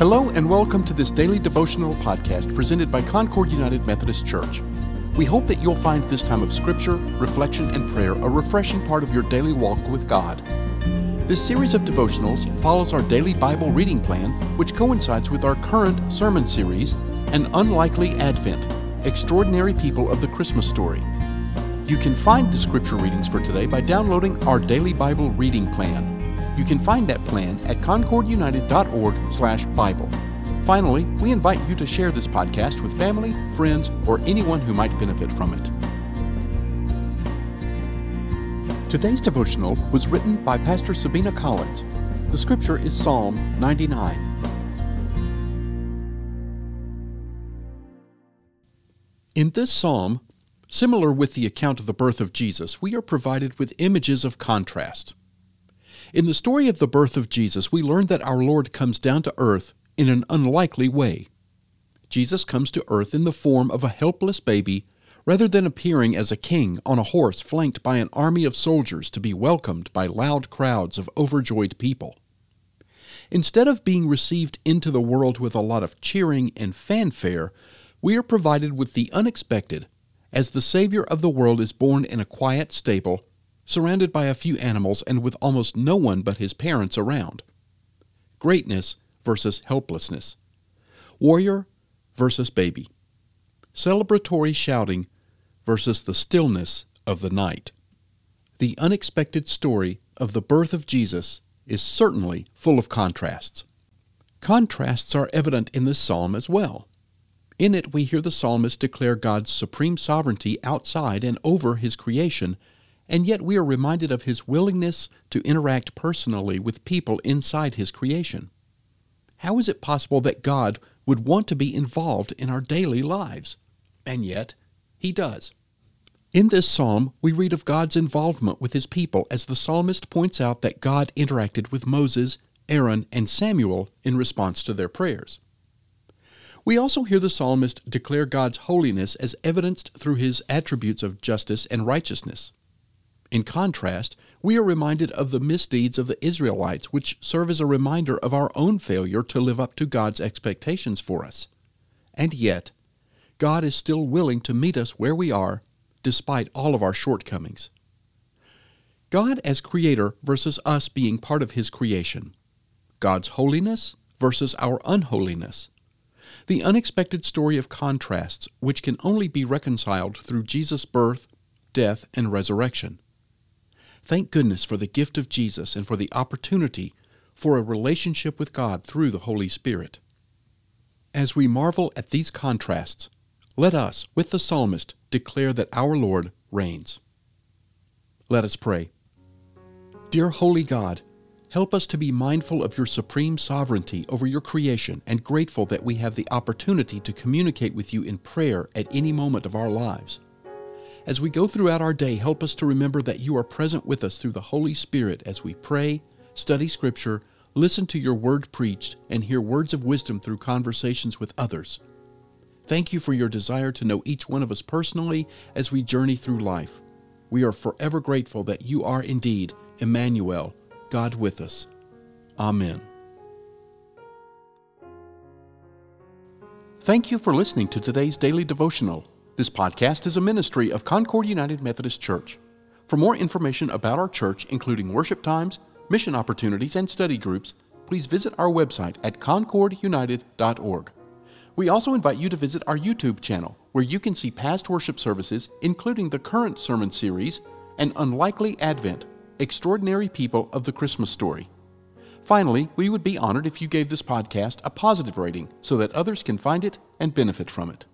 Hello, and welcome to this daily devotional podcast presented by Concord United Methodist Church. We hope that you'll find this time of scripture, reflection, and prayer a refreshing part of your daily walk with God. This series of devotionals follows our daily Bible reading plan, which coincides with our current sermon series, An Unlikely Advent Extraordinary People of the Christmas Story. You can find the scripture readings for today by downloading our daily Bible reading plan. You can find that plan at concordunited.org/bible. Finally, we invite you to share this podcast with family, friends, or anyone who might benefit from it. Today's devotional was written by Pastor Sabina Collins. The scripture is Psalm 99. In this psalm, similar with the account of the birth of Jesus, we are provided with images of contrast. In the story of the birth of Jesus, we learn that our Lord comes down to earth in an unlikely way. Jesus comes to earth in the form of a helpless baby rather than appearing as a king on a horse flanked by an army of soldiers to be welcomed by loud crowds of overjoyed people. Instead of being received into the world with a lot of cheering and fanfare, we are provided with the unexpected as the Savior of the world is born in a quiet stable surrounded by a few animals and with almost no one but his parents around. Greatness versus helplessness. Warrior versus baby. Celebratory shouting versus the stillness of the night. The unexpected story of the birth of Jesus is certainly full of contrasts. Contrasts are evident in this psalm as well. In it, we hear the psalmist declare God's supreme sovereignty outside and over his creation and yet we are reminded of his willingness to interact personally with people inside his creation. How is it possible that God would want to be involved in our daily lives? And yet, he does. In this psalm, we read of God's involvement with his people as the psalmist points out that God interacted with Moses, Aaron, and Samuel in response to their prayers. We also hear the psalmist declare God's holiness as evidenced through his attributes of justice and righteousness. In contrast, we are reminded of the misdeeds of the Israelites, which serve as a reminder of our own failure to live up to God's expectations for us. And yet, God is still willing to meet us where we are, despite all of our shortcomings. God as Creator versus us being part of His creation. God's holiness versus our unholiness. The unexpected story of contrasts, which can only be reconciled through Jesus' birth, death, and resurrection. Thank goodness for the gift of Jesus and for the opportunity for a relationship with God through the Holy Spirit. As we marvel at these contrasts, let us, with the psalmist, declare that our Lord reigns. Let us pray. Dear Holy God, help us to be mindful of your supreme sovereignty over your creation and grateful that we have the opportunity to communicate with you in prayer at any moment of our lives. As we go throughout our day, help us to remember that you are present with us through the Holy Spirit as we pray, study Scripture, listen to your word preached, and hear words of wisdom through conversations with others. Thank you for your desire to know each one of us personally as we journey through life. We are forever grateful that you are indeed Emmanuel, God with us. Amen. Thank you for listening to today's daily devotional. This podcast is a ministry of Concord United Methodist Church. For more information about our church, including worship times, mission opportunities, and study groups, please visit our website at concordunited.org. We also invite you to visit our YouTube channel, where you can see past worship services, including the current sermon series, An Unlikely Advent Extraordinary People of the Christmas Story. Finally, we would be honored if you gave this podcast a positive rating so that others can find it and benefit from it.